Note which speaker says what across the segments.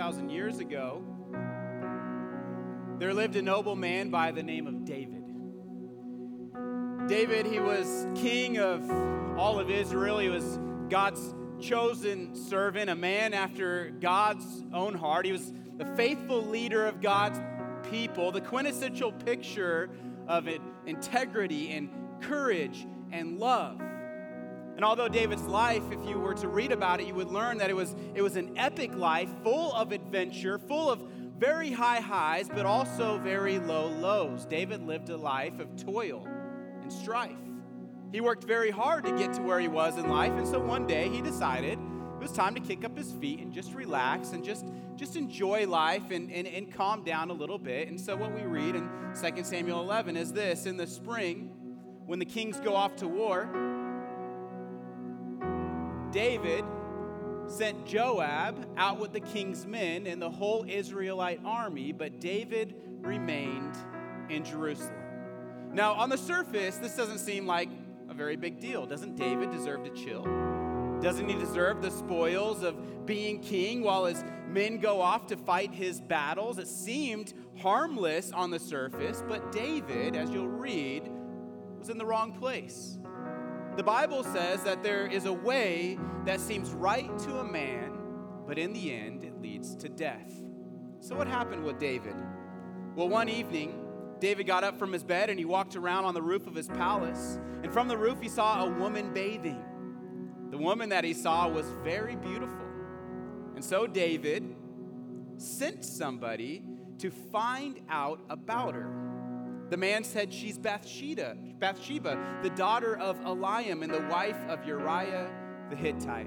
Speaker 1: 2,000 years ago, there lived a noble man by the name of David. David, he was king of all of Israel. He was God's chosen servant, a man after God's own heart. He was the faithful leader of God's people, the quintessential picture of it, integrity and courage and love. And although David's life, if you were to read about it, you would learn that it was, it was an epic life full of adventure, full of very high highs, but also very low lows. David lived a life of toil and strife. He worked very hard to get to where he was in life, and so one day he decided it was time to kick up his feet and just relax and just, just enjoy life and, and, and calm down a little bit. And so, what we read in 2 Samuel 11 is this In the spring, when the kings go off to war, David sent Joab out with the king's men and the whole Israelite army, but David remained in Jerusalem. Now, on the surface, this doesn't seem like a very big deal. Doesn't David deserve to chill? Doesn't he deserve the spoils of being king while his men go off to fight his battles? It seemed harmless on the surface, but David, as you'll read, was in the wrong place. The Bible says that there is a way that seems right to a man, but in the end it leads to death. So, what happened with David? Well, one evening, David got up from his bed and he walked around on the roof of his palace. And from the roof, he saw a woman bathing. The woman that he saw was very beautiful. And so David sent somebody to find out about her. The man said she's Bathsheba, Bathsheba, the daughter of Eliam and the wife of Uriah the Hittite.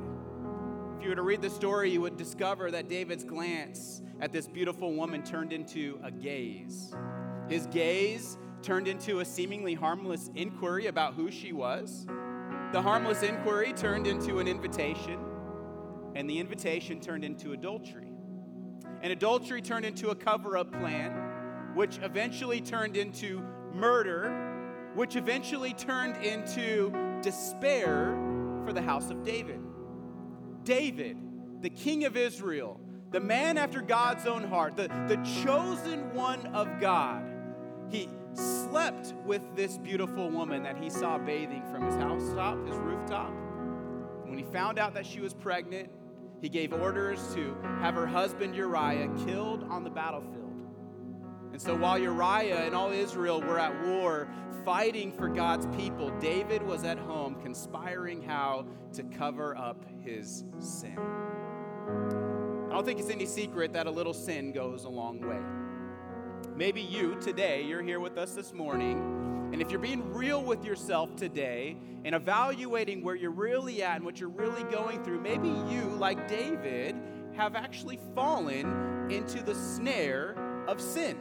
Speaker 1: If you were to read the story, you would discover that David's glance at this beautiful woman turned into a gaze. His gaze turned into a seemingly harmless inquiry about who she was. The harmless inquiry turned into an invitation, and the invitation turned into adultery. And adultery turned into a cover up plan, which eventually turned into murder, which eventually turned into despair for the house of David. David, the king of Israel, the man after God's own heart, the, the chosen one of God, he slept with this beautiful woman that he saw bathing from his housetop, his rooftop. When he found out that she was pregnant, he gave orders to have her husband Uriah killed on the battlefield. And so while Uriah and all Israel were at war fighting for God's people, David was at home conspiring how to cover up his sin. I don't think it's any secret that a little sin goes a long way. Maybe you today, you're here with us this morning, and if you're being real with yourself today and evaluating where you're really at and what you're really going through, maybe you, like David, have actually fallen into the snare of sin.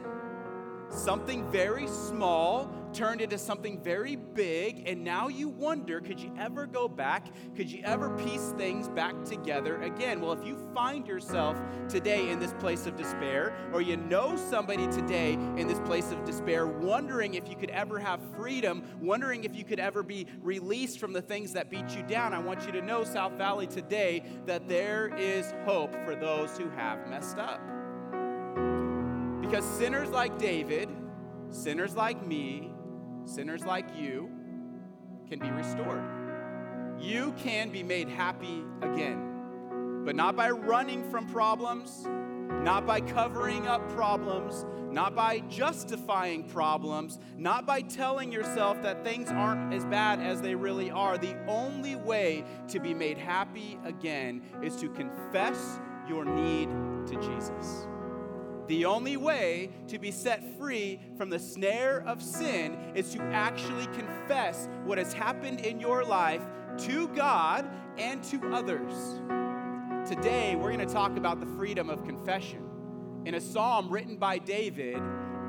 Speaker 1: Something very small turned into something very big, and now you wonder could you ever go back? Could you ever piece things back together again? Well, if you find yourself today in this place of despair, or you know somebody today in this place of despair, wondering if you could ever have freedom, wondering if you could ever be released from the things that beat you down, I want you to know, South Valley, today that there is hope for those who have messed up. Because sinners like David, sinners like me, sinners like you can be restored. You can be made happy again, but not by running from problems, not by covering up problems, not by justifying problems, not by telling yourself that things aren't as bad as they really are. The only way to be made happy again is to confess your need to Jesus. The only way to be set free from the snare of sin is to actually confess what has happened in your life to God and to others. Today, we're going to talk about the freedom of confession. In a psalm written by David,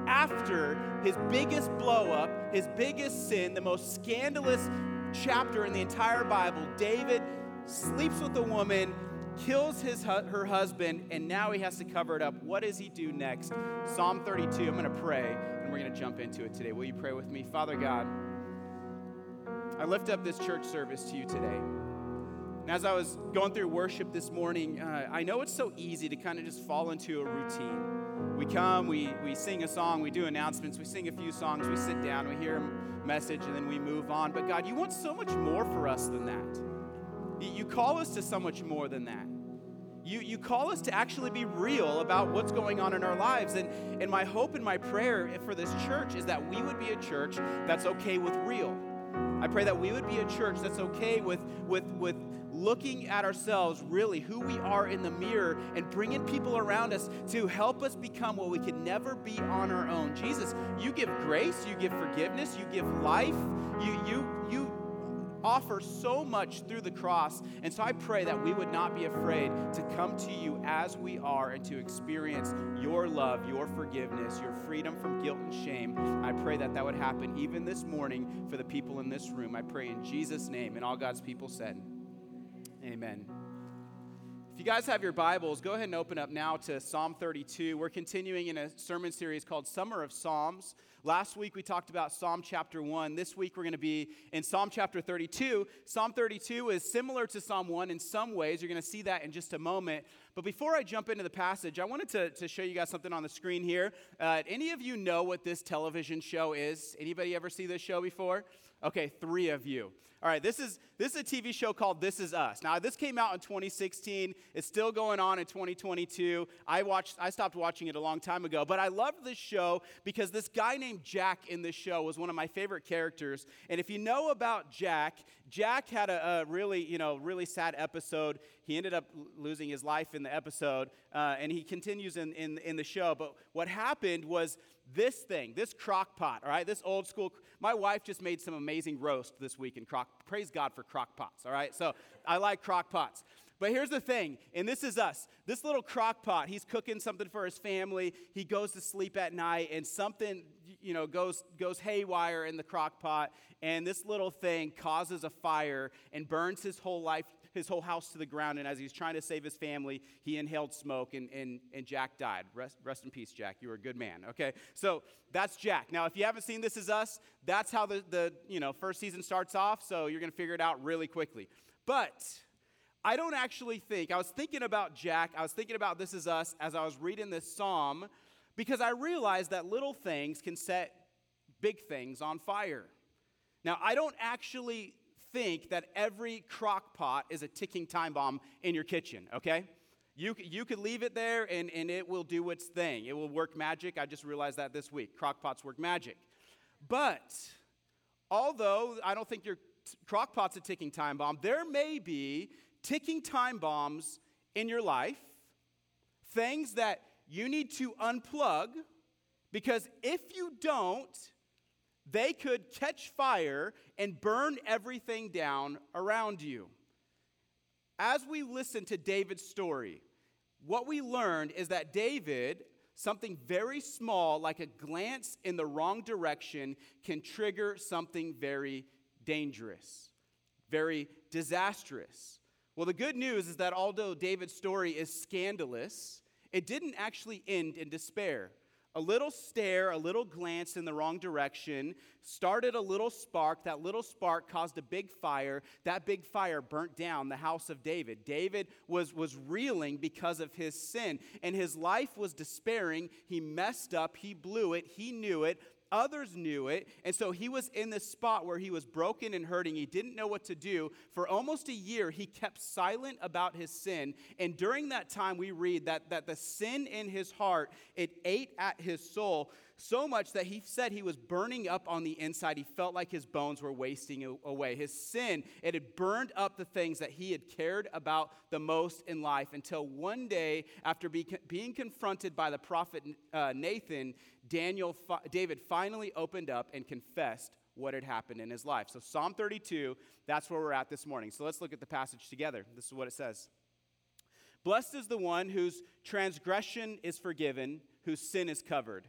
Speaker 1: after his biggest blowup, his biggest sin, the most scandalous chapter in the entire Bible, David sleeps with a woman kills his, her husband, and now he has to cover it up. What does he do next? Psalm 32. I'm going to pray, and we're going to jump into it today. Will you pray with me? Father God, I lift up this church service to you today. And as I was going through worship this morning, uh, I know it's so easy to kind of just fall into a routine. We come, we, we sing a song, we do announcements, we sing a few songs, we sit down, we hear a message, and then we move on. But God, you want so much more for us than that. You call us to so much more than that. You, you call us to actually be real about what's going on in our lives. And, and my hope and my prayer for this church is that we would be a church that's okay with real. I pray that we would be a church that's okay with, with, with looking at ourselves, really who we are in the mirror, and bringing people around us to help us become what we could never be on our own. Jesus, you give grace, you give forgiveness, you give life, you, you, you offer so much through the cross. And so I pray that we would not be afraid to come to you as we are and to experience your love, your forgiveness, your freedom from guilt and shame. I pray that that would happen even this morning for the people in this room. I pray in Jesus' name. And all God's people said, Amen. If you guys have your Bibles, go ahead and open up now to Psalm 32. We're continuing in a sermon series called Summer of Psalms. Last week we talked about Psalm chapter 1. This week we're going to be in Psalm chapter 32. Psalm 32 is similar to Psalm 1 in some ways. You're going to see that in just a moment. But before I jump into the passage, I wanted to, to show you guys something on the screen here. Uh, any of you know what this television show is? Anybody ever see this show before? Okay, three of you. All right, this is this is a TV show called This Is Us. Now, this came out in 2016. It's still going on in 2022. I watched I stopped watching it a long time ago, but I loved this show because this guy named Jack in this show was one of my favorite characters. And if you know about Jack, Jack had a, a really, you know, really sad episode. He ended up losing his life in the episode, uh, and he continues in, in, in the show. But what happened was this thing, this crock pot, all right, this old school. My wife just made some amazing roast this week in crock. Praise God for crock pots, all right? So I like crock pots. But here's the thing, and this is us. This little crock pot, he's cooking something for his family. He goes to sleep at night, and something, you know, goes, goes haywire in the crock pot, and this little thing causes a fire and burns his whole life his whole house to the ground. And as he's trying to save his family, he inhaled smoke and, and, and Jack died. Rest, rest in peace, Jack. You were a good man. Okay. So that's Jack. Now, if you haven't seen This Is Us, that's how the, the you know, first season starts off. So you're going to figure it out really quickly. But I don't actually think, I was thinking about Jack, I was thinking about This Is Us as I was reading this psalm because I realized that little things can set big things on fire. Now, I don't actually think that every crock pot is a ticking time bomb in your kitchen, okay? You, you could leave it there and, and it will do its thing. It will work magic. I just realized that this week. Crock pots work magic. But although I don't think your t- crock pot's a ticking time bomb, there may be ticking time bombs in your life, things that you need to unplug because if you don't, they could catch fire and burn everything down around you. As we listen to David's story, what we learned is that David, something very small, like a glance in the wrong direction, can trigger something very dangerous, very disastrous. Well, the good news is that although David's story is scandalous, it didn't actually end in despair. A little stare, a little glance in the wrong direction started a little spark. That little spark caused a big fire. That big fire burnt down the house of David. David was, was reeling because of his sin, and his life was despairing. He messed up, he blew it, he knew it, Others knew it. And so he was in this spot where he was broken and hurting. He didn't know what to do. For almost a year, he kept silent about his sin. And during that time, we read that, that the sin in his heart, it ate at his soul so much that he said he was burning up on the inside. He felt like his bones were wasting away. His sin, it had burned up the things that he had cared about the most in life until one day, after be, being confronted by the prophet uh, Nathan, Daniel, David finally opened up and confessed what had happened in his life. So, Psalm 32, that's where we're at this morning. So, let's look at the passage together. This is what it says Blessed is the one whose transgression is forgiven, whose sin is covered.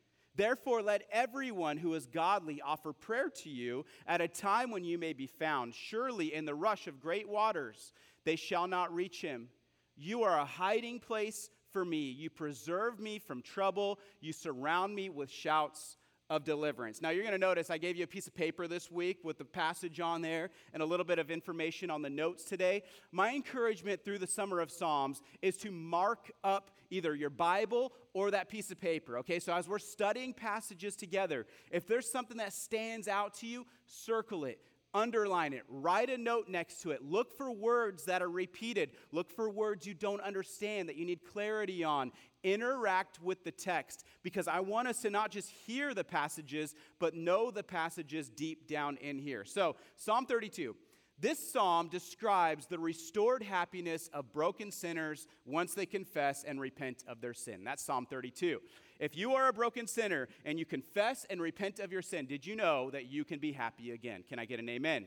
Speaker 1: Therefore, let everyone who is godly offer prayer to you at a time when you may be found. Surely, in the rush of great waters, they shall not reach him. You are a hiding place for me. You preserve me from trouble. You surround me with shouts of deliverance. Now, you're going to notice I gave you a piece of paper this week with the passage on there and a little bit of information on the notes today. My encouragement through the summer of Psalms is to mark up either your Bible or that piece of paper, okay? So, as we're studying passages together, if there's something that stands out to you, circle it underline it, write a note next to it. Look for words that are repeated. Look for words you don't understand that you need clarity on. Interact with the text because I want us to not just hear the passages, but know the passages deep down in here. So, Psalm 32. This psalm describes the restored happiness of broken sinners once they confess and repent of their sin. That's Psalm 32. If you are a broken sinner and you confess and repent of your sin, did you know that you can be happy again? Can I get an amen?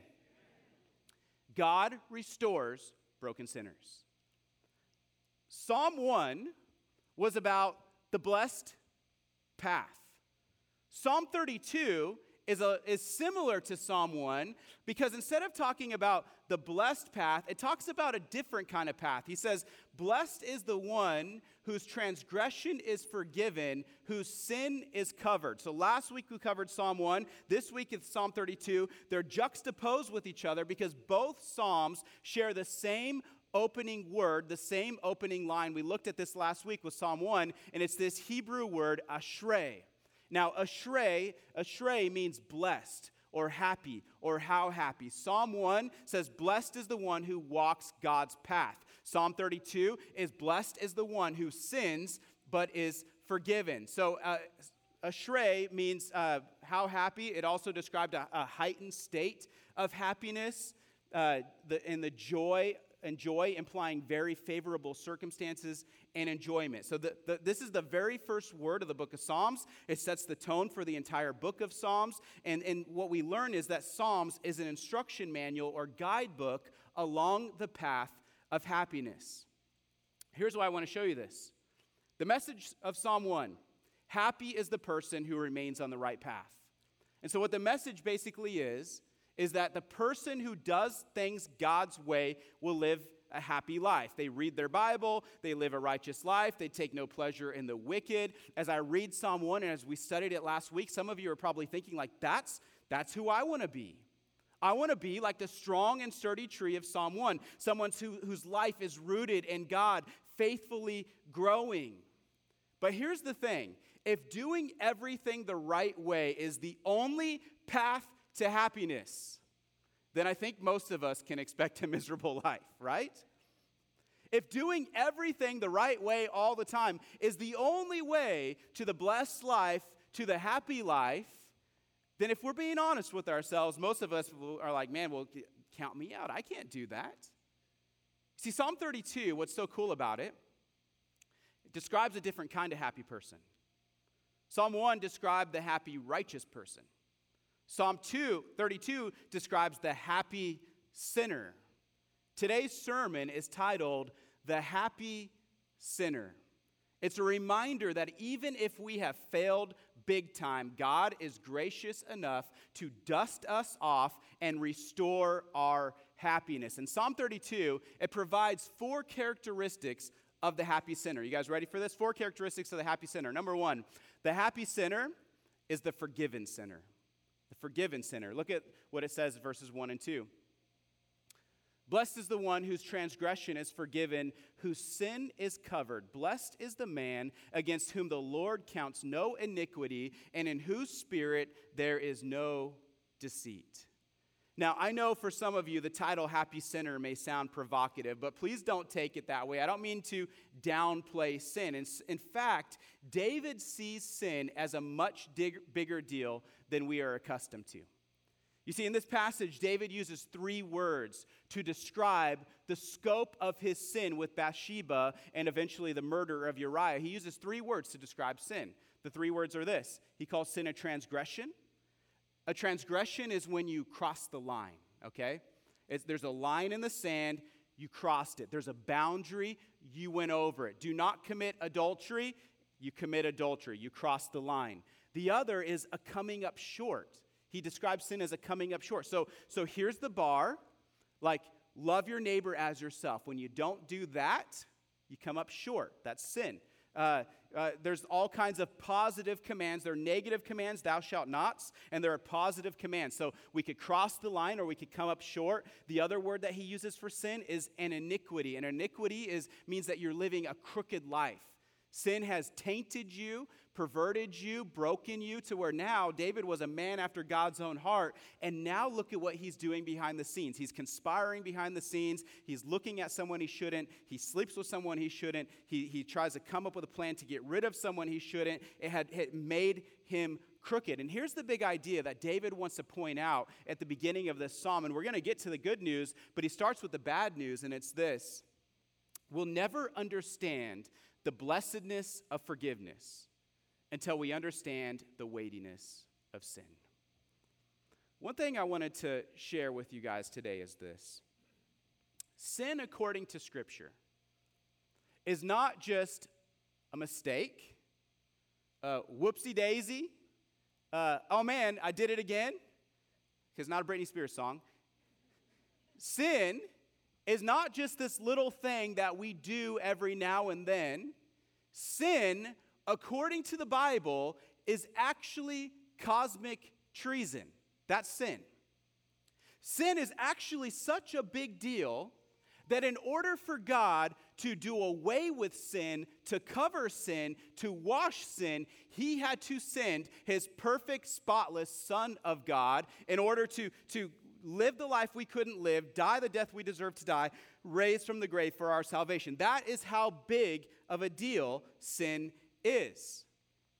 Speaker 1: God restores broken sinners. Psalm 1 was about the blessed path. Psalm 32 is, a, is similar to Psalm 1 because instead of talking about the blessed path, it talks about a different kind of path. He says, Blessed is the one whose transgression is forgiven, whose sin is covered. So last week we covered Psalm 1. This week it's Psalm 32. They're juxtaposed with each other because both Psalms share the same opening word, the same opening line. We looked at this last week with Psalm 1, and it's this Hebrew word, ashrei. Now, ashrei, ashrei means blessed or happy or how happy. Psalm 1 says, Blessed is the one who walks God's path. Psalm 32 is, Blessed is the one who sins but is forgiven. So, uh, ashrei means uh, how happy. It also described a, a heightened state of happiness uh, the, and the joy and joy implying very favorable circumstances and enjoyment. So, the, the, this is the very first word of the book of Psalms. It sets the tone for the entire book of Psalms. And, and what we learn is that Psalms is an instruction manual or guidebook along the path of happiness. Here's why I want to show you this the message of Psalm 1 Happy is the person who remains on the right path. And so, what the message basically is, is that the person who does things God's way will live a happy life. They read their Bible, they live a righteous life, they take no pleasure in the wicked. As I read Psalm 1 and as we studied it last week, some of you are probably thinking like that's that's who I want to be. I want to be like the strong and sturdy tree of Psalm 1, someone who, whose life is rooted in God, faithfully growing. But here's the thing if doing everything the right way is the only path to happiness, then I think most of us can expect a miserable life, right? If doing everything the right way all the time is the only way to the blessed life, to the happy life, then if we're being honest with ourselves, most of us are like, man, well, count me out. I can't do that. See, Psalm 32, what's so cool about it, it describes a different kind of happy person. Psalm 1 described the happy, righteous person. Psalm 2, 32 describes the happy sinner. Today's sermon is titled The Happy Sinner. It's a reminder that even if we have failed big time, God is gracious enough to dust us off and restore our happiness. In Psalm 32, it provides four characteristics of the happy sinner. You guys ready for this? Four characteristics of the happy sinner. Number one, the happy sinner is the forgiven sinner the forgiven sinner. Look at what it says, verses 1 and 2. Blessed is the one whose transgression is forgiven, whose sin is covered. Blessed is the man against whom the Lord counts no iniquity, and in whose spirit there is no deceit. Now, I know for some of you the title Happy Sinner may sound provocative, but please don't take it that way. I don't mean to downplay sin. In, in fact, David sees sin as a much dig- bigger deal than we are accustomed to. You see, in this passage, David uses three words to describe the scope of his sin with Bathsheba and eventually the murder of Uriah. He uses three words to describe sin. The three words are this He calls sin a transgression, a transgression is when you cross the line, okay? It's, there's a line in the sand, you crossed it. There's a boundary, you went over it. Do not commit adultery, you commit adultery. You cross the line. The other is a coming up short. He describes sin as a coming up short. So, so here's the bar like, love your neighbor as yourself. When you don't do that, you come up short. That's sin. Uh, uh, there's all kinds of positive commands. There are negative commands, thou shalt nots, and there are positive commands. So we could cross the line or we could come up short. The other word that he uses for sin is an iniquity. And iniquity is, means that you're living a crooked life. Sin has tainted you, perverted you, broken you to where now David was a man after God's own heart. And now look at what he's doing behind the scenes. He's conspiring behind the scenes. He's looking at someone he shouldn't. He sleeps with someone he shouldn't. He, he tries to come up with a plan to get rid of someone he shouldn't. It had it made him crooked. And here's the big idea that David wants to point out at the beginning of this psalm. And we're going to get to the good news, but he starts with the bad news, and it's this. We'll never understand the blessedness of forgiveness until we understand the weightiness of sin. One thing I wanted to share with you guys today is this sin, according to Scripture, is not just a mistake, a whoopsie daisy, uh, oh man, I did it again, because not a Britney Spears song. Sin is not just this little thing that we do every now and then. Sin, according to the Bible, is actually cosmic treason. That's sin. Sin is actually such a big deal that in order for God to do away with sin, to cover sin, to wash sin, he had to send his perfect, spotless Son of God in order to, to live the life we couldn't live, die the death we deserve to die, raised from the grave for our salvation. That is how big of a deal sin is.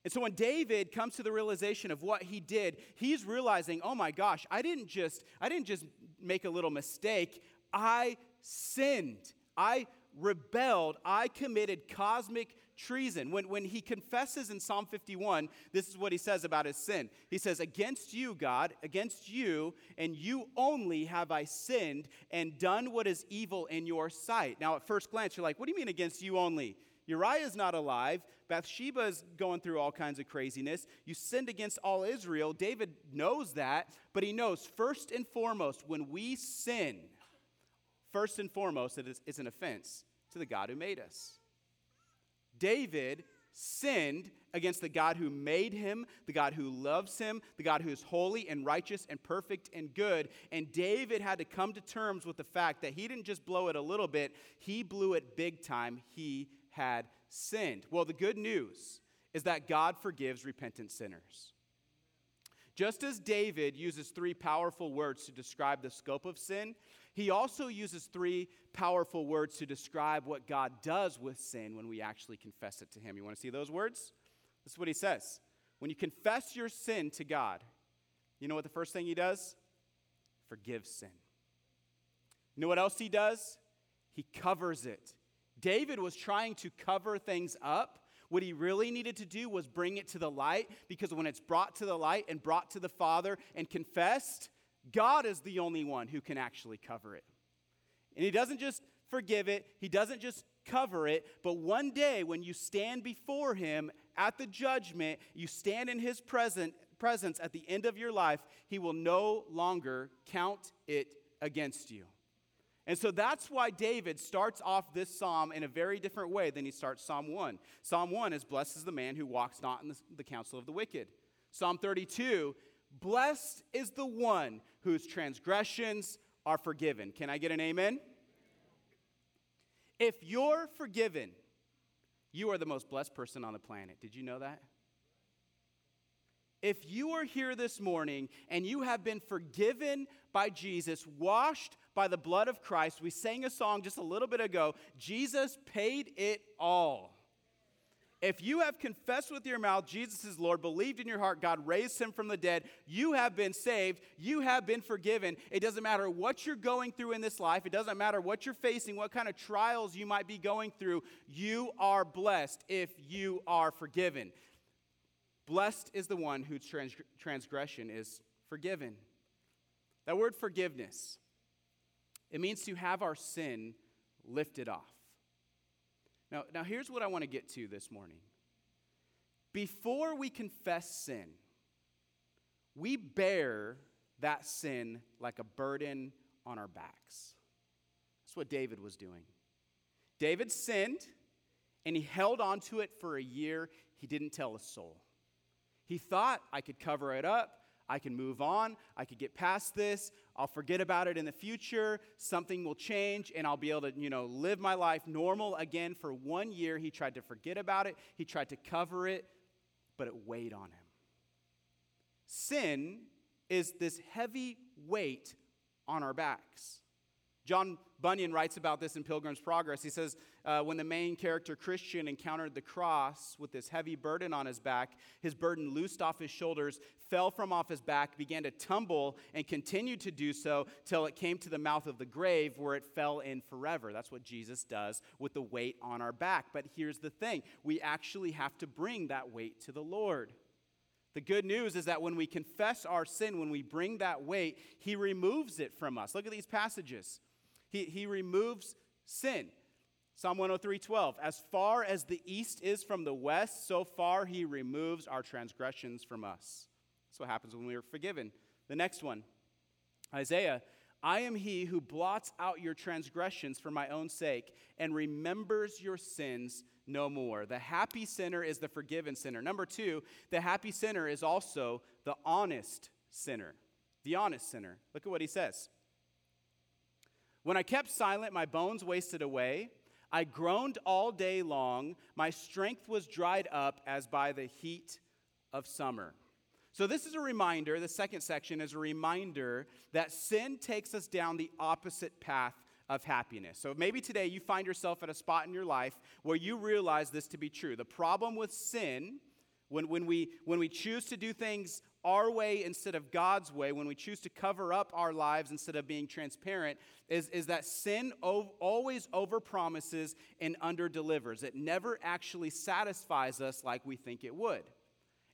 Speaker 1: And so when David comes to the realization of what he did, he's realizing, "Oh my gosh, I didn't just I didn't just make a little mistake. I sinned. I rebelled. I committed cosmic treason. When, when he confesses in Psalm 51, this is what he says about his sin. He says, Against you, God, against you, and you only have I sinned and done what is evil in your sight. Now, at first glance, you're like, What do you mean against you only? Uriah is not alive. Bathsheba is going through all kinds of craziness. You sinned against all Israel. David knows that, but he knows first and foremost, when we sin, first and foremost, it is, it's an offense to the God who made us. David sinned against the God who made him, the God who loves him, the God who is holy and righteous and perfect and good. And David had to come to terms with the fact that he didn't just blow it a little bit, he blew it big time. He had sinned. Well, the good news is that God forgives repentant sinners. Just as David uses three powerful words to describe the scope of sin, he also uses three powerful words to describe what God does with sin when we actually confess it to Him. You want to see those words? This is what He says. When you confess your sin to God, you know what the first thing He does? Forgives sin. You know what else He does? He covers it. David was trying to cover things up. What he really needed to do was bring it to the light because when it's brought to the light and brought to the Father and confessed, God is the only one who can actually cover it. And He doesn't just forgive it, He doesn't just cover it, but one day when you stand before Him at the judgment, you stand in His present, presence at the end of your life, He will no longer count it against you. And so that's why David starts off this psalm in a very different way than he starts Psalm 1. Psalm 1 is Blessed is the man who walks not in the, the counsel of the wicked. Psalm 32 Blessed is the one whose transgressions are forgiven. Can I get an amen? If you're forgiven, you are the most blessed person on the planet. Did you know that? If you are here this morning and you have been forgiven by Jesus, washed by the blood of Christ, we sang a song just a little bit ago Jesus paid it all. If you have confessed with your mouth Jesus is Lord, believed in your heart God raised him from the dead, you have been saved, you have been forgiven. It doesn't matter what you're going through in this life, it doesn't matter what you're facing, what kind of trials you might be going through, you are blessed if you are forgiven. Blessed is the one whose trans- transgression is forgiven. That word forgiveness, It means to have our sin lifted off. Now, now here's what I want to get to this morning. Before we confess sin, we bear that sin like a burden on our backs. That's what David was doing. David sinned and he held on to it for a year. He didn't tell a soul. He thought, I could cover it up. I can move on. I could get past this. I'll forget about it in the future. Something will change and I'll be able to, you know, live my life normal again for one year. He tried to forget about it. He tried to cover it, but it weighed on him. Sin is this heavy weight on our backs. John Bunyan writes about this in Pilgrim's Progress. He says, uh, when the main character Christian encountered the cross with this heavy burden on his back, his burden loosed off his shoulders, fell from off his back, began to tumble, and continued to do so till it came to the mouth of the grave where it fell in forever. That's what Jesus does with the weight on our back. But here's the thing we actually have to bring that weight to the Lord. The good news is that when we confess our sin, when we bring that weight, He removes it from us. Look at these passages. He, he removes sin. Psalm 103 12. As far as the east is from the west, so far He removes our transgressions from us. That's what happens when we are forgiven. The next one Isaiah. I am he who blots out your transgressions for my own sake and remembers your sins no more. The happy sinner is the forgiven sinner. Number two, the happy sinner is also the honest sinner. The honest sinner. Look at what he says. When I kept silent, my bones wasted away. I groaned all day long. My strength was dried up as by the heat of summer. So, this is a reminder, the second section is a reminder that sin takes us down the opposite path of happiness. So maybe today you find yourself at a spot in your life where you realize this to be true. The problem with sin, when, when, we, when we choose to do things our way instead of God's way, when we choose to cover up our lives instead of being transparent, is, is that sin o- always overpromises and underdelivers. It never actually satisfies us like we think it would.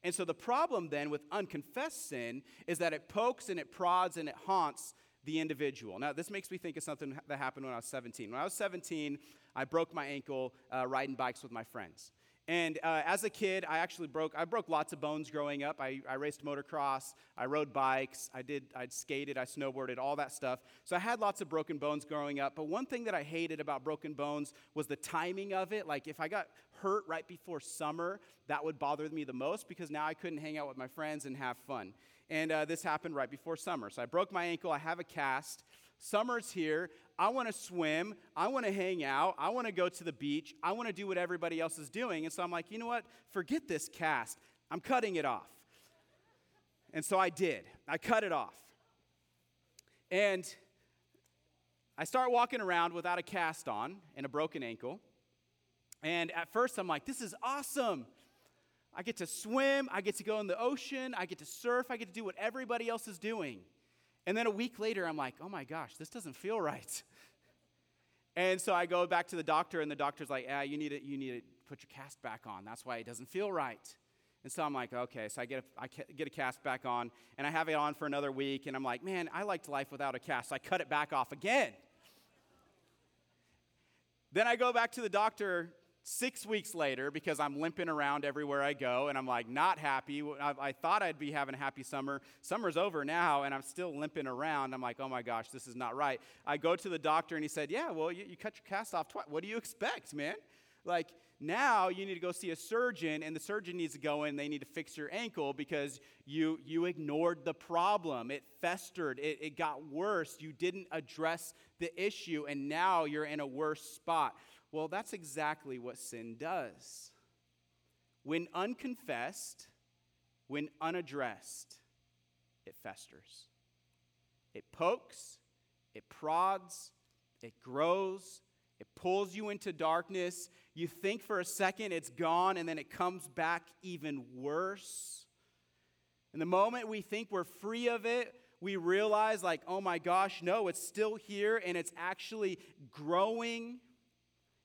Speaker 1: And so the problem then with unconfessed sin is that it pokes and it prods and it haunts the individual. Now, this makes me think of something that happened when I was 17. When I was 17, I broke my ankle uh, riding bikes with my friends. And uh, as a kid, I actually broke, I broke lots of bones growing up. I, I raced motocross, I rode bikes, I did, I skated, I snowboarded, all that stuff. So I had lots of broken bones growing up. But one thing that I hated about broken bones was the timing of it. Like if I got hurt right before summer, that would bother me the most because now I couldn't hang out with my friends and have fun and uh, this happened right before summer. So I broke my ankle, I have a cast. Summer's here. I want to swim. I want to hang out. I want to go to the beach. I want to do what everybody else is doing. And so I'm like, you know what? Forget this cast. I'm cutting it off. And so I did. I cut it off. And I start walking around without a cast on and a broken ankle. And at first, I'm like, this is awesome. I get to swim, I get to go in the ocean, I get to surf, I get to do what everybody else is doing. And then a week later, I'm like, oh my gosh, this doesn't feel right. And so I go back to the doctor, and the doctor's like, yeah, you need to, you need to put your cast back on. That's why it doesn't feel right. And so I'm like, okay. So I get, a, I get a cast back on, and I have it on for another week, and I'm like, man, I liked life without a cast. So I cut it back off again. then I go back to the doctor six weeks later because I'm limping around everywhere I go and I'm like not happy. I, I, thought I'd be having a happy summer. Summer's over now and I'm still limping around. I'm like, oh my gosh, this is not right. I go to the doctor and he said, yeah, well, you, you cut your cast off twice. What do you expect, man? Like, now you need to go see a surgeon and the surgeon needs to go in they need to fix your ankle because you you ignored the problem it festered it, it got worse you didn't address the issue and now you're in a worse spot well, that's exactly what sin does. When unconfessed, when unaddressed, it festers. It pokes, it prods, it grows, it pulls you into darkness. You think for a second it's gone, and then it comes back even worse. And the moment we think we're free of it, we realize, like, oh my gosh, no, it's still here, and it's actually growing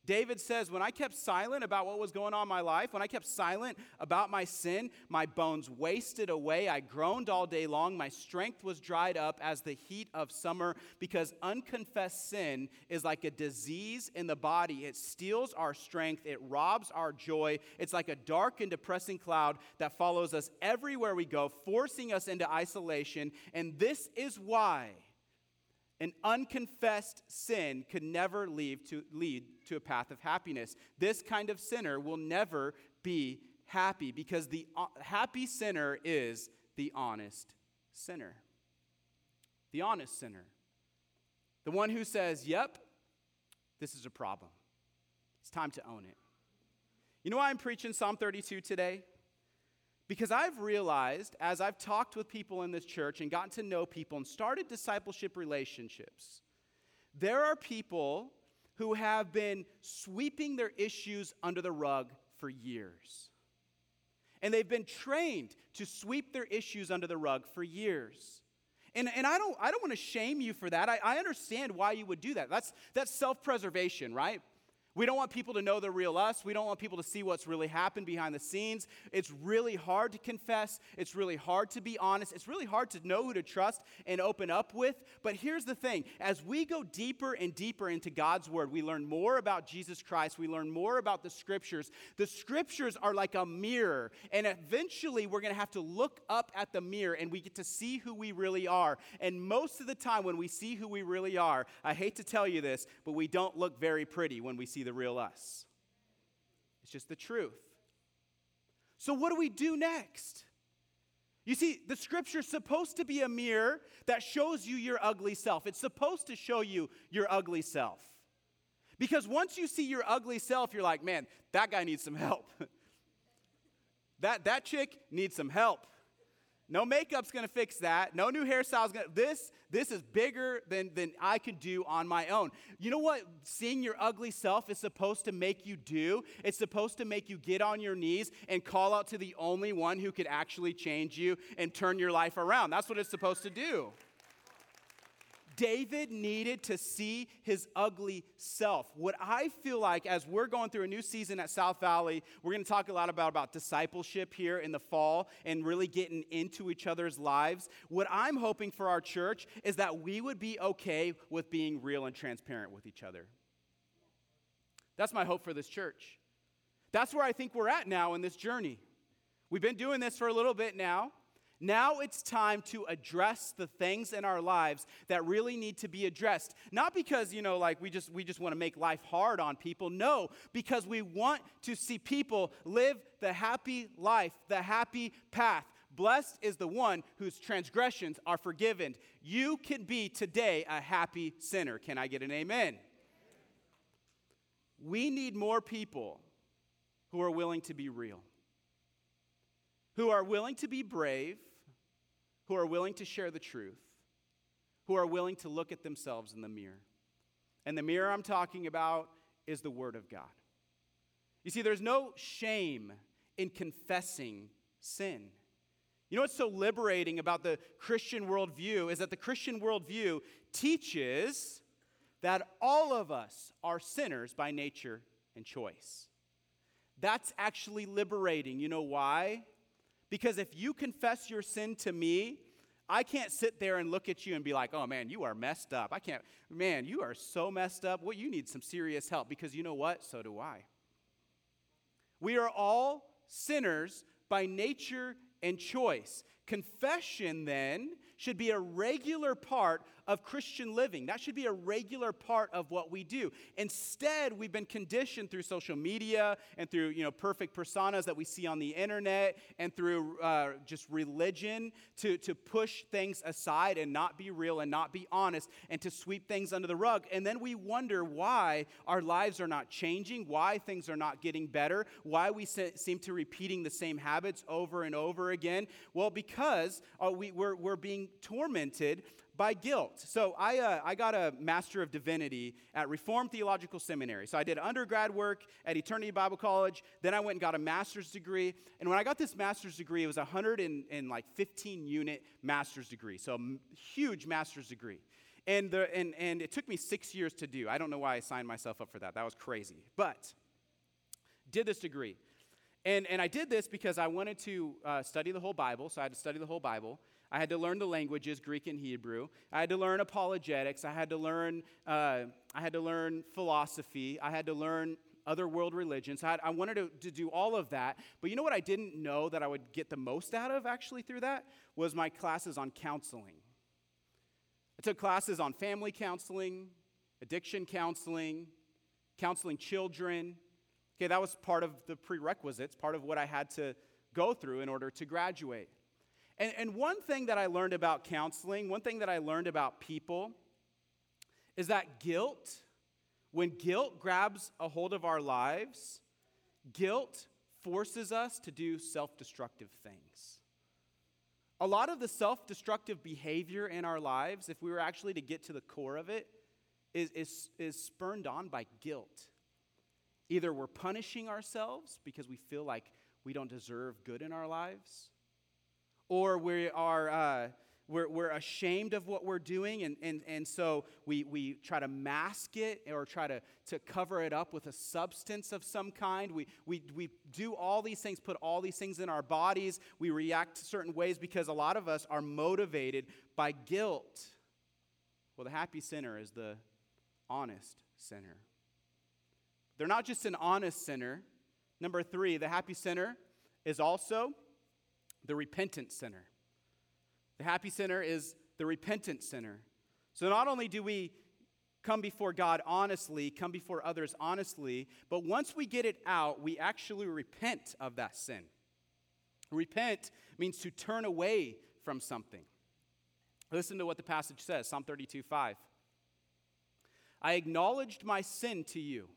Speaker 1: David says, When I kept silent about what was going on in my life, when I kept silent about my sin, my bones wasted away. I groaned all day long. My strength was dried up as the heat of summer because unconfessed sin is like a disease in the body. It steals our strength, it robs our joy. It's like a dark and depressing cloud that follows us everywhere we go, forcing us into isolation. And this is why an unconfessed sin could never lead to, lead to a path of happiness. This kind of sinner will never be happy because the uh, happy sinner is the honest sinner. The honest sinner. The one who says, Yep, this is a problem. It's time to own it. You know why I'm preaching Psalm 32 today? Because I've realized as I've talked with people in this church and gotten to know people and started discipleship relationships, there are people who have been sweeping their issues under the rug for years. And they've been trained to sweep their issues under the rug for years. And, and I don't, I don't want to shame you for that. I, I understand why you would do that. That's, that's self preservation, right? We don't want people to know the real us. We don't want people to see what's really happened behind the scenes. It's really hard to confess. It's really hard to be honest. It's really hard to know who to trust and open up with. But here's the thing as we go deeper and deeper into God's word, we learn more about Jesus Christ. We learn more about the scriptures. The scriptures are like a mirror. And eventually, we're going to have to look up at the mirror and we get to see who we really are. And most of the time, when we see who we really are, I hate to tell you this, but we don't look very pretty when we see the real us. It's just the truth. So, what do we do next? You see, the scripture's supposed to be a mirror that shows you your ugly self. It's supposed to show you your ugly self. Because once you see your ugly self, you're like, man, that guy needs some help. that, that chick needs some help. No makeup's gonna fix that. No new hairstyle's gonna. This this is bigger than than I could do on my own. You know what? Seeing your ugly self is supposed to make you do. It's supposed to make you get on your knees and call out to the only one who could actually change you and turn your life around. That's what it's supposed to do. David needed to see his ugly self. What I feel like as we're going through a new season at South Valley, we're going to talk a lot about, about discipleship here in the fall and really getting into each other's lives. What I'm hoping for our church is that we would be okay with being real and transparent with each other. That's my hope for this church. That's where I think we're at now in this journey. We've been doing this for a little bit now. Now it's time to address the things in our lives that really need to be addressed. Not because, you know, like we just we just want to make life hard on people. No, because we want to see people live the happy life, the happy path. Blessed is the one whose transgressions are forgiven. You can be today a happy sinner. Can I get an amen? We need more people who are willing to be real who are willing to be brave, who are willing to share the truth, who are willing to look at themselves in the mirror. And the mirror I'm talking about is the Word of God. You see, there's no shame in confessing sin. You know what's so liberating about the Christian worldview is that the Christian worldview teaches that all of us are sinners by nature and choice. That's actually liberating. You know why? Because if you confess your sin to me, I can't sit there and look at you and be like, oh man, you are messed up. I can't, man, you are so messed up. Well, you need some serious help because you know what? So do I. We are all sinners by nature and choice. Confession, then, should be a regular part of Christian living. That should be a regular part of what we do. Instead, we've been conditioned through social media and through you know perfect personas that we see on the internet and through uh, just religion to, to push things aside and not be real and not be honest and to sweep things under the rug. And then we wonder why our lives are not changing, why things are not getting better, why we se- seem to repeating the same habits over and over again. Well, because uh, we, we're, we're being tormented by guilt. So I, uh, I got a Master of Divinity at Reformed Theological Seminary. So I did undergrad work at Eternity Bible College. Then I went and got a master's degree. And when I got this master's degree, it was a 115 unit master's degree. So a huge master's degree. And, the, and, and it took me six years to do. I don't know why I signed myself up for that. That was crazy. But did this degree. And, and I did this because I wanted to uh, study the whole Bible, so I had to study the whole Bible. I had to learn the languages, Greek and Hebrew. I had to learn apologetics. I had to learn, uh, I had to learn philosophy. I had to learn other world religions. I, had, I wanted to, to do all of that. But you know what I didn't know that I would get the most out of actually through that? Was my classes on counseling. I took classes on family counseling, addiction counseling, counseling children. Okay, that was part of the prerequisites, part of what I had to go through in order to graduate. And, and one thing that I learned about counseling, one thing that I learned about people, is that guilt, when guilt grabs a hold of our lives, guilt forces us to do self destructive things. A lot of the self destructive behavior in our lives, if we were actually to get to the core of it, is, is, is spurned on by guilt. Either we're punishing ourselves because we feel like we don't deserve good in our lives, or we are uh, we're, we're ashamed of what we're doing and, and, and so we, we try to mask it or try to, to cover it up with a substance of some kind. We, we, we do all these things put all these things in our bodies. We react certain ways because a lot of us are motivated by guilt. Well the happy sinner is the honest sinner. They're not just an honest sinner. Number three the happy sinner is also the repentant sinner. The happy sinner is the repentant sinner. So not only do we come before God honestly, come before others honestly, but once we get it out, we actually repent of that sin. Repent means to turn away from something. Listen to what the passage says Psalm 32 5. I acknowledged my sin to you.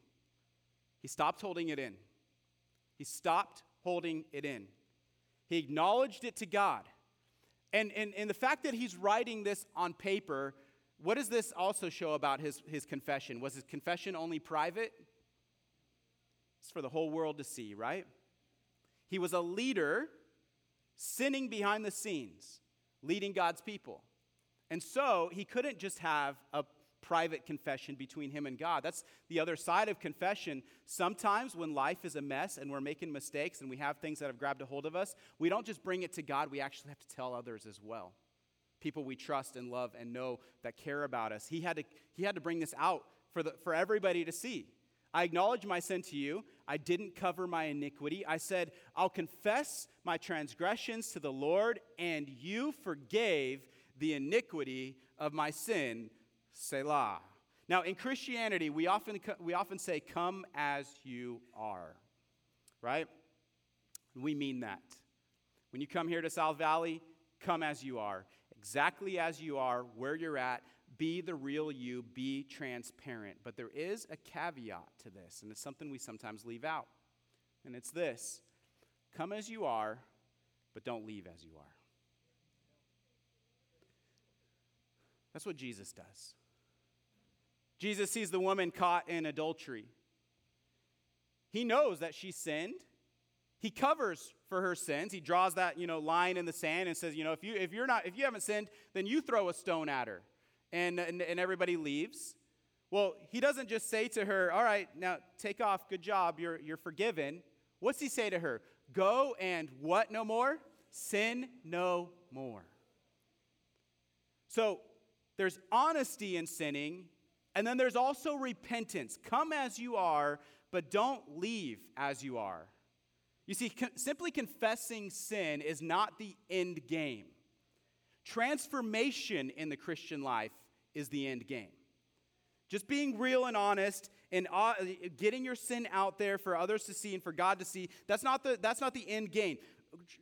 Speaker 1: He stopped holding it in. He stopped holding it in. He acknowledged it to God. And, and, and the fact that he's writing this on paper, what does this also show about his, his confession? Was his confession only private? It's for the whole world to see, right? He was a leader sinning behind the scenes, leading God's people. And so he couldn't just have a private confession between him and God. That's the other side of confession. Sometimes when life is a mess and we're making mistakes and we have things that have grabbed a hold of us, we don't just bring it to God, we actually have to tell others as well. People we trust and love and know that care about us. He had to, he had to bring this out for, the, for everybody to see. I acknowledge my sin to you. I didn't cover my iniquity. I said, I'll confess my transgressions to the Lord, and you forgave the iniquity of my sin Selah. Now, in Christianity, we often, we often say, come as you are, right? We mean that. When you come here to South Valley, come as you are, exactly as you are, where you're at. Be the real you, be transparent. But there is a caveat to this, and it's something we sometimes leave out. And it's this come as you are, but don't leave as you are. That's what Jesus does. Jesus sees the woman caught in adultery. He knows that she sinned. He covers for her sins. He draws that, you know, line in the sand and says, you know, if you if you're not if you haven't sinned, then you throw a stone at her. And and, and everybody leaves. Well, he doesn't just say to her, "All right, now take off. Good job. You're you're forgiven." What's he say to her? Go and what no more? Sin no more. So, there's honesty in sinning and then there's also repentance. Come as you are, but don't leave as you are. You see, con- simply confessing sin is not the end game. Transformation in the Christian life is the end game. Just being real and honest and uh, getting your sin out there for others to see and for God to see, that's not the, that's not the end game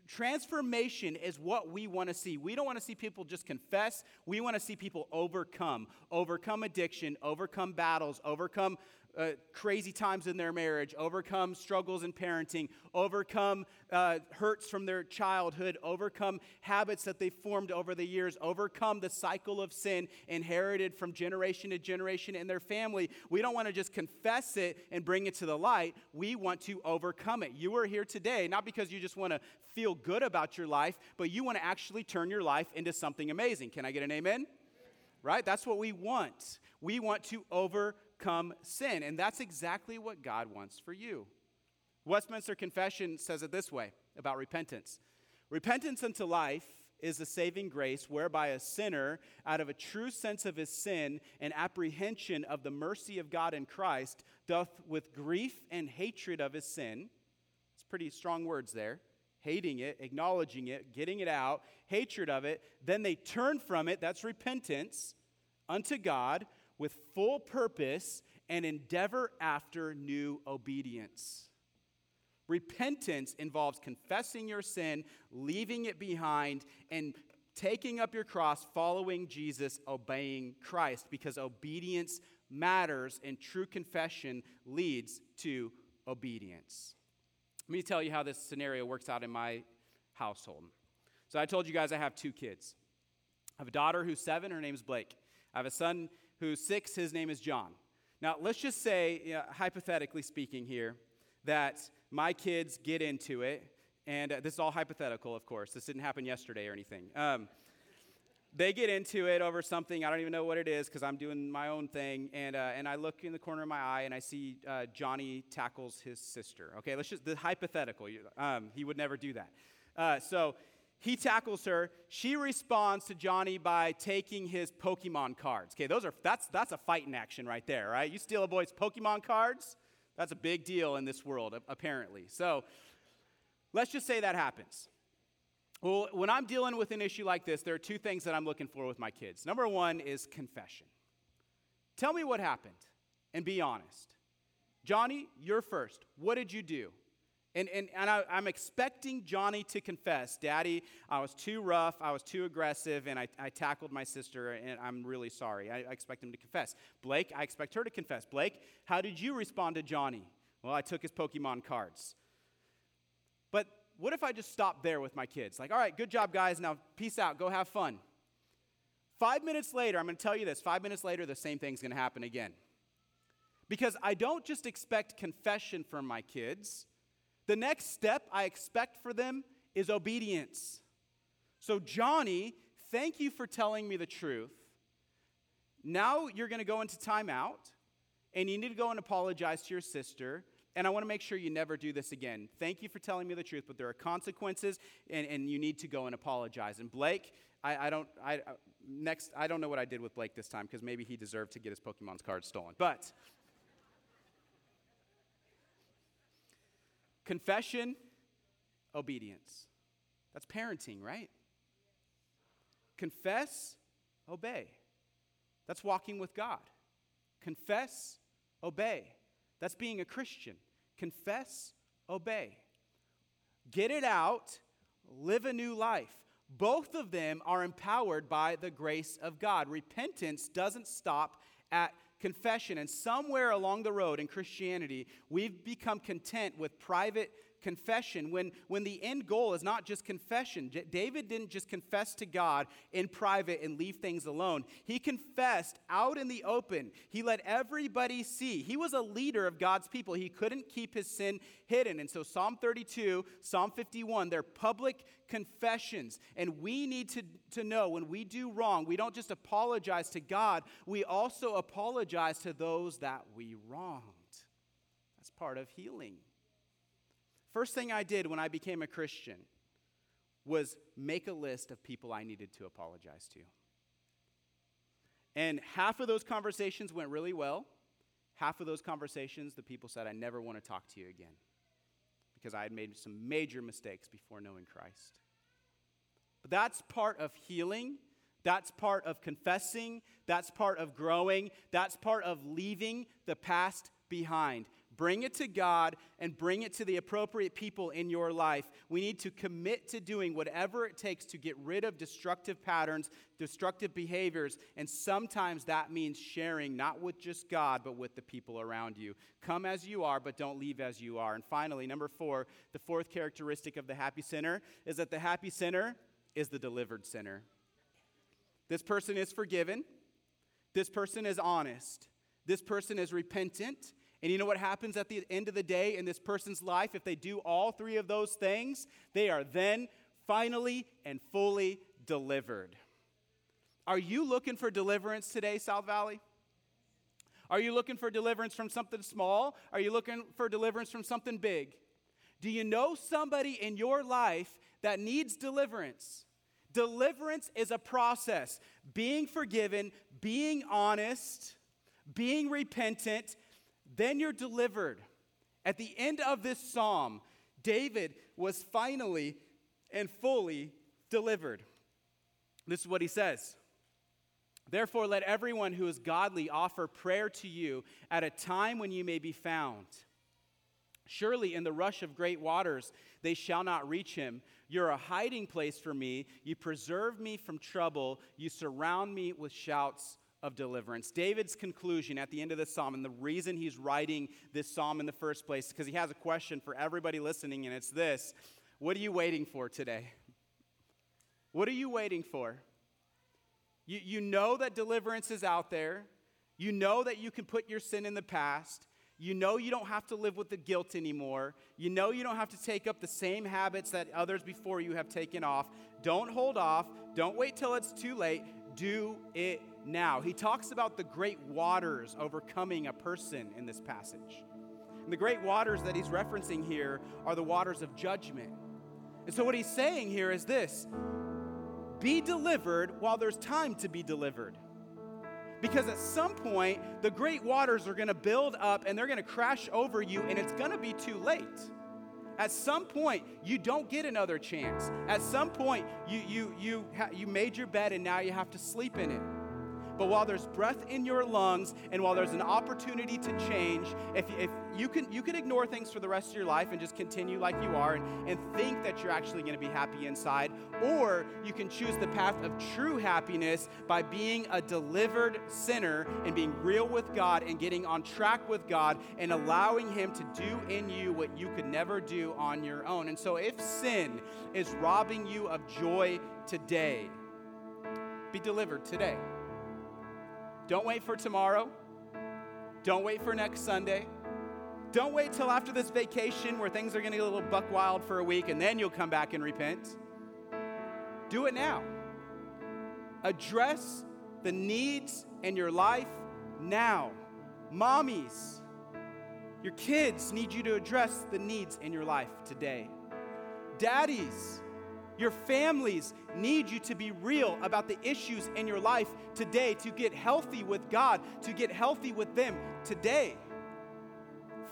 Speaker 1: transformation is what we want to see. We don't want to see people just confess. We want to see people overcome, overcome addiction, overcome battles, overcome uh, crazy times in their marriage, overcome struggles in parenting, overcome uh, hurts from their childhood, overcome habits that they formed over the years, overcome the cycle of sin inherited from generation to generation in their family. We don't want to just confess it and bring it to the light. We want to overcome it. You are here today not because you just want to feel good about your life, but you want to actually turn your life into something amazing. Can I get an amen? right? That's what we want. We want to overcome sin, and that's exactly what God wants for you. Westminster Confession says it this way about repentance Repentance unto life is the saving grace whereby a sinner, out of a true sense of his sin and apprehension of the mercy of God in Christ, doth with grief and hatred of his sin, it's pretty strong words there, hating it, acknowledging it, getting it out, hatred of it, then they turn from it, that's repentance, unto God with full purpose and endeavor after new obedience. Repentance involves confessing your sin, leaving it behind, and taking up your cross, following Jesus, obeying Christ, because obedience matters and true confession leads to obedience. Let me tell you how this scenario works out in my household. So, I told you guys I have two kids. I have a daughter who's seven, her name is Blake. I have a son who's six, his name is John. Now, let's just say, you know, hypothetically speaking here, that my kids get into it, and uh, this is all hypothetical, of course. This didn't happen yesterday or anything. Um, they get into it over something I don't even know what it is because I'm doing my own thing, and uh, and I look in the corner of my eye and I see uh, Johnny tackles his sister. Okay, let's just the hypothetical. Um, he would never do that. Uh, so he tackles her. She responds to Johnny by taking his Pokemon cards. Okay, those are that's that's a fighting action right there, right? You steal a boy's Pokemon cards. That's a big deal in this world, apparently. So let's just say that happens. Well, when I'm dealing with an issue like this, there are two things that I'm looking for with my kids. Number one is confession. Tell me what happened and be honest. Johnny, you're first. What did you do? And, and, and I, am expecting Johnny to confess, Daddy, I was too rough, I was too aggressive, and I, I tackled my sister, and I'm really sorry. I, I expect him to confess. Blake, I expect her to confess. Blake, how did you respond to Johnny? Well, I took his Pokemon cards. But what if I just stopped there with my kids? Like, all right, good job, guys. Now, peace out. Go have fun. Five minutes later, I'm going to tell you this. Five minutes later, the same thing's going to happen again. Because I don't just expect confession from my kids, the next step I expect for them is obedience. So, Johnny, thank you for telling me the truth. Now you're going to go into timeout and you need to go and apologize to your sister. And I want to make sure you never do this again. Thank you for telling me the truth, but there are consequences and, and you need to go and apologize. And Blake, I, I don't, I, next, I don't know what I did with Blake this time because maybe he deserved to get his Pokemon's card stolen. But Confession, obedience. That's parenting, right? Confess, obey. That's walking with God. Confess, obey. That's being a Christian. Confess, obey. Get it out, live a new life. Both of them are empowered by the grace of God. Repentance doesn't stop at confession. And somewhere along the road in Christianity, we've become content with private confession when, when the end goal is not just confession. David didn't just confess to God in private and leave things alone. He confessed out in the open. He let everybody see. He was a leader of God's people. He couldn't keep his sin hidden. And so Psalm 32, Psalm 51, they're public confessions. And we need to, to know when we do wrong, we don't just apologize to God, we also apologize to those that we wronged. That's part of healing. First thing I did when I became a Christian was make a list of people I needed to apologize to. And half of those conversations went really well. Half of those conversations, the people said, I never want to talk to you again because I had made some major mistakes before knowing Christ. But that's part of healing. That's part of confessing. That's part of growing. That's part of leaving the past behind. Bring it to God and bring it to the appropriate people in your life. We need to commit to doing whatever it takes to get rid of destructive patterns, destructive behaviors, and sometimes that means sharing not with just God, but with the people around you. Come as you are, but don't leave as you are. And finally, number four, the fourth characteristic of the happy sinner is that the happy sinner is the delivered sinner. This person is forgiven, this person is honest, this person is repentant and you know what happens at the end of the day in this person's life? If they do all three of those things, they are then finally and fully delivered. Are you looking for deliverance today, South Valley? Are you looking for deliverance from something small? Are you looking for deliverance from something big? Do you know somebody in your life that needs deliverance? Deliverance is a process. Being forgiven, being honest, being repentant, then you're delivered. At the end of this psalm, David was finally and fully delivered. This is what he says. Therefore, let everyone who is godly offer prayer to you at a time when you may be found. Surely, in the rush of great waters, they shall not reach him. You're a hiding place for me. You preserve me from trouble. You surround me with shouts of deliverance. David's conclusion at the end of this psalm, and the reason he's writing this psalm in the first place, because he has a question for everybody listening, and it's this What are you waiting for today? What are you waiting for? You, you know that deliverance is out there. You know that you can put your sin in the past. You know you don't have to live with the guilt anymore. You know you don't have to take up the same habits that others before you have taken off. Don't hold off. Don't wait till it's too late. Do it now. He talks about the great waters overcoming a person in this passage. And the great waters that he's referencing here are the waters of judgment. And so, what he's saying here is this be delivered while there's time to be delivered. Because at some point, the great waters are going to build up and they're going to crash over you, and it's going to be too late. At some point, you don't get another chance. At some point, you, you, you, you made your bed and now you have to sleep in it. But while there's breath in your lungs and while there's an opportunity to change, if, if you, can, you can ignore things for the rest of your life and just continue like you are and, and think that you're actually going to be happy inside, or you can choose the path of true happiness by being a delivered sinner and being real with God and getting on track with God and allowing Him to do in you what you could never do on your own. And so, if sin is robbing you of joy today, be delivered today. Don't wait for tomorrow. Don't wait for next Sunday. Don't wait till after this vacation where things are going to get a little buck wild for a week and then you'll come back and repent. Do it now. Address the needs in your life now. Mommies, your kids need you to address the needs in your life today. Daddies, your families need you to be real about the issues in your life today to get healthy with God, to get healthy with them today.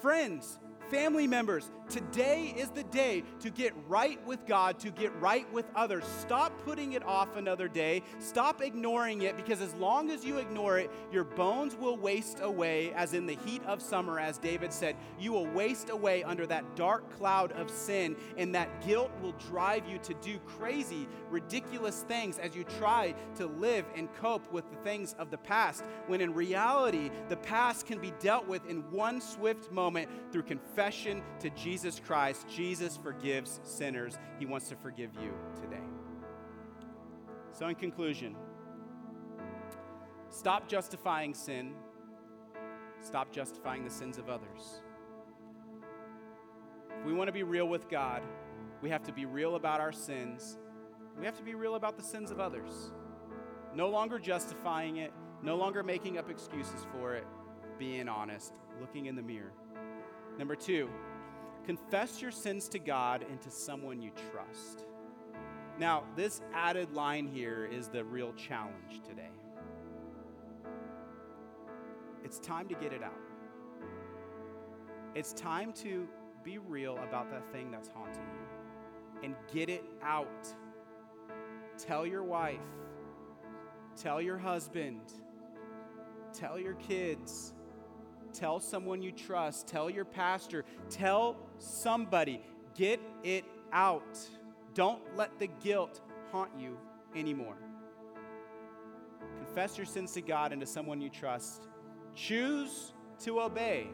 Speaker 1: Friends, Family members, today is the day to get right with God, to get right with others. Stop putting it off another day. Stop ignoring it because as long as you ignore it, your bones will waste away, as in the heat of summer, as David said. You will waste away under that dark cloud of sin, and that guilt will drive you to do crazy, ridiculous things as you try to live and cope with the things of the past, when in reality, the past can be dealt with in one swift moment through confession confession to Jesus Christ, Jesus forgives sinners. He wants to forgive you today. So, in conclusion, stop justifying sin, stop justifying the sins of others. If we want to be real with God, we have to be real about our sins. We have to be real about the sins of others. No longer justifying it, no longer making up excuses for it, being honest, looking in the mirror. Number two, confess your sins to God and to someone you trust. Now, this added line here is the real challenge today. It's time to get it out. It's time to be real about that thing that's haunting you and get it out. Tell your wife, tell your husband, tell your kids, Tell someone you trust. Tell your pastor. Tell somebody. Get it out. Don't let the guilt haunt you anymore. Confess your sins to God and to someone you trust. Choose to obey.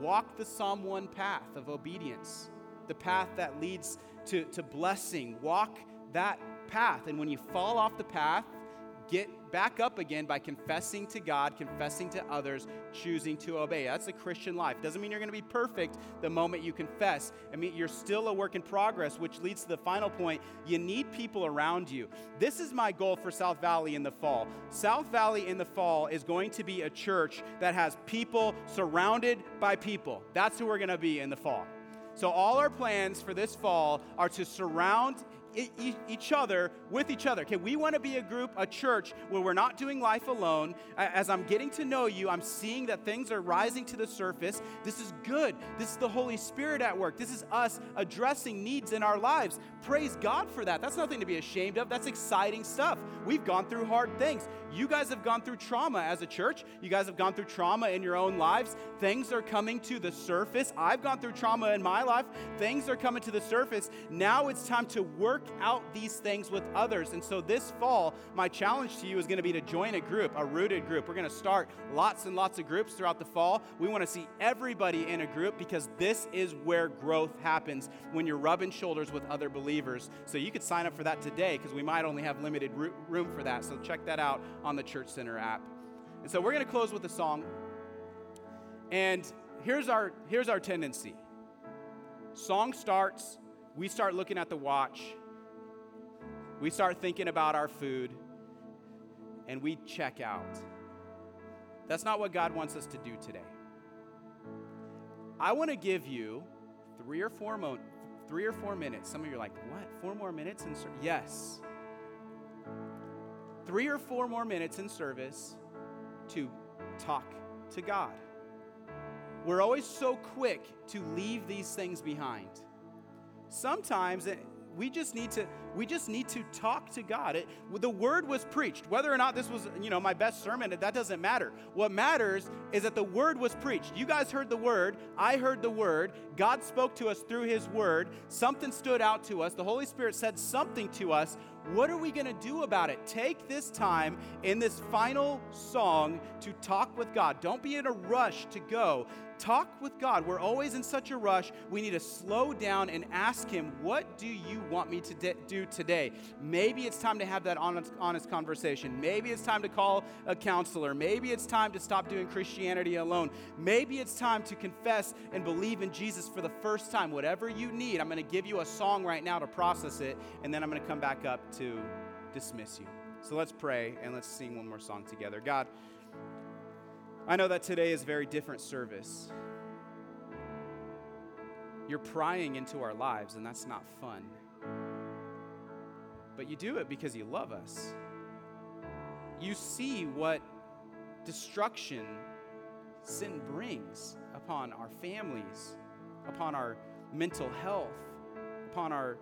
Speaker 1: Walk the Psalm 1 path of obedience, the path that leads to, to blessing. Walk that path. And when you fall off the path, get back up again by confessing to God, confessing to others, choosing to obey. That's the Christian life. Doesn't mean you're going to be perfect the moment you confess. I mean, you're still a work in progress, which leads to the final point. You need people around you. This is my goal for South Valley in the fall. South Valley in the fall is going to be a church that has people surrounded by people. That's who we're going to be in the fall. So, all our plans for this fall are to surround each other with each other. Okay, we want to be a group, a church where we're not doing life alone. As I'm getting to know you, I'm seeing that things are rising to the surface. This is good. This is the Holy Spirit at work. This is us addressing needs in our lives. Praise God for that. That's nothing to be ashamed of. That's exciting stuff. We've gone through hard things. You guys have gone through trauma as a church. You guys have gone through trauma in your own lives. Things are coming to the surface. I've gone through trauma in my life. Things are coming to the surface. Now it's time to work out these things with others. And so this fall, my challenge to you is going to be to join a group, a rooted group. We're going to start lots and lots of groups throughout the fall. We want to see everybody in a group because this is where growth happens when you're rubbing shoulders with other believers. So you could sign up for that today because we might only have limited room for that. So check that out on the Church Center app. And so we're going to close with a song. And here's our here's our tendency. Song starts, we start looking at the watch we start thinking about our food and we check out. That's not what God wants us to do today. I want to give you three or four mo- three or four minutes. Some of you are like, "What? Four more minutes in service?" Yes. Three or four more minutes in service to talk to God. We're always so quick to leave these things behind. Sometimes we just need to we just need to talk to God. It, the word was preached. Whether or not this was, you know, my best sermon, that doesn't matter. What matters is that the word was preached. You guys heard the word, I heard the word. God spoke to us through his word. Something stood out to us. The Holy Spirit said something to us. What are we going to do about it? Take this time in this final song to talk with God. Don't be in a rush to go. Talk with God. We're always in such a rush. We need to slow down and ask Him, What do you want me to de- do today? Maybe it's time to have that honest, honest conversation. Maybe it's time to call a counselor. Maybe it's time to stop doing Christianity alone. Maybe it's time to confess and believe in Jesus for the first time. Whatever you need, I'm going to give you a song right now to process it, and then I'm going to come back up to dismiss you. So let's pray and let's sing one more song together. God, I know that today is a very different service. You're prying into our lives, and that's not fun. But you do it because you love us. You see what destruction sin brings upon our families, upon our mental health, upon our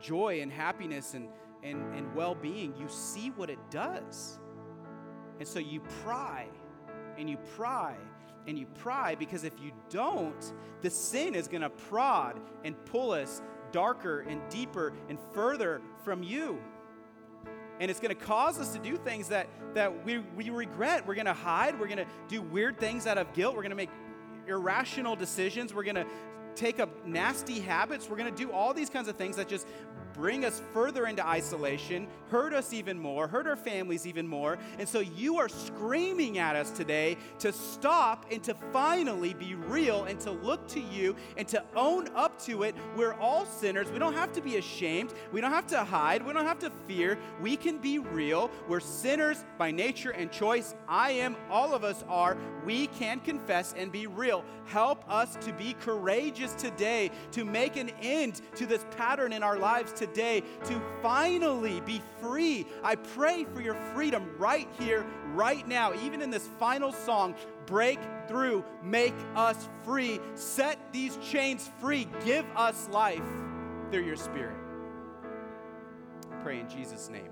Speaker 1: joy and happiness and, and, and well being. You see what it does. And so you pry and you pry and you pry because if you don't, the sin is going to prod and pull us darker and deeper and further from you. And it's going to cause us to do things that, that we, we regret. We're going to hide. We're going to do weird things out of guilt. We're going to make irrational decisions. We're going to take up nasty habits. We're going to do all these kinds of things that just bring us further into isolation, hurt us even more, hurt our families even more. And so you are screaming at us today to stop and to finally be real and to look to you and to own up to it. We're all sinners. We don't have to be ashamed. We don't have to hide. We don't have to fear. We can be real. We're sinners by nature and choice. I am, all of us are. We can confess and be real. Help us to be courageous today, to make an end to this pattern in our lives today today to finally be free. I pray for your freedom right here, right now, even in this final song. Break through, make us free, set these chains free, give us life through your spirit. I pray in Jesus' name.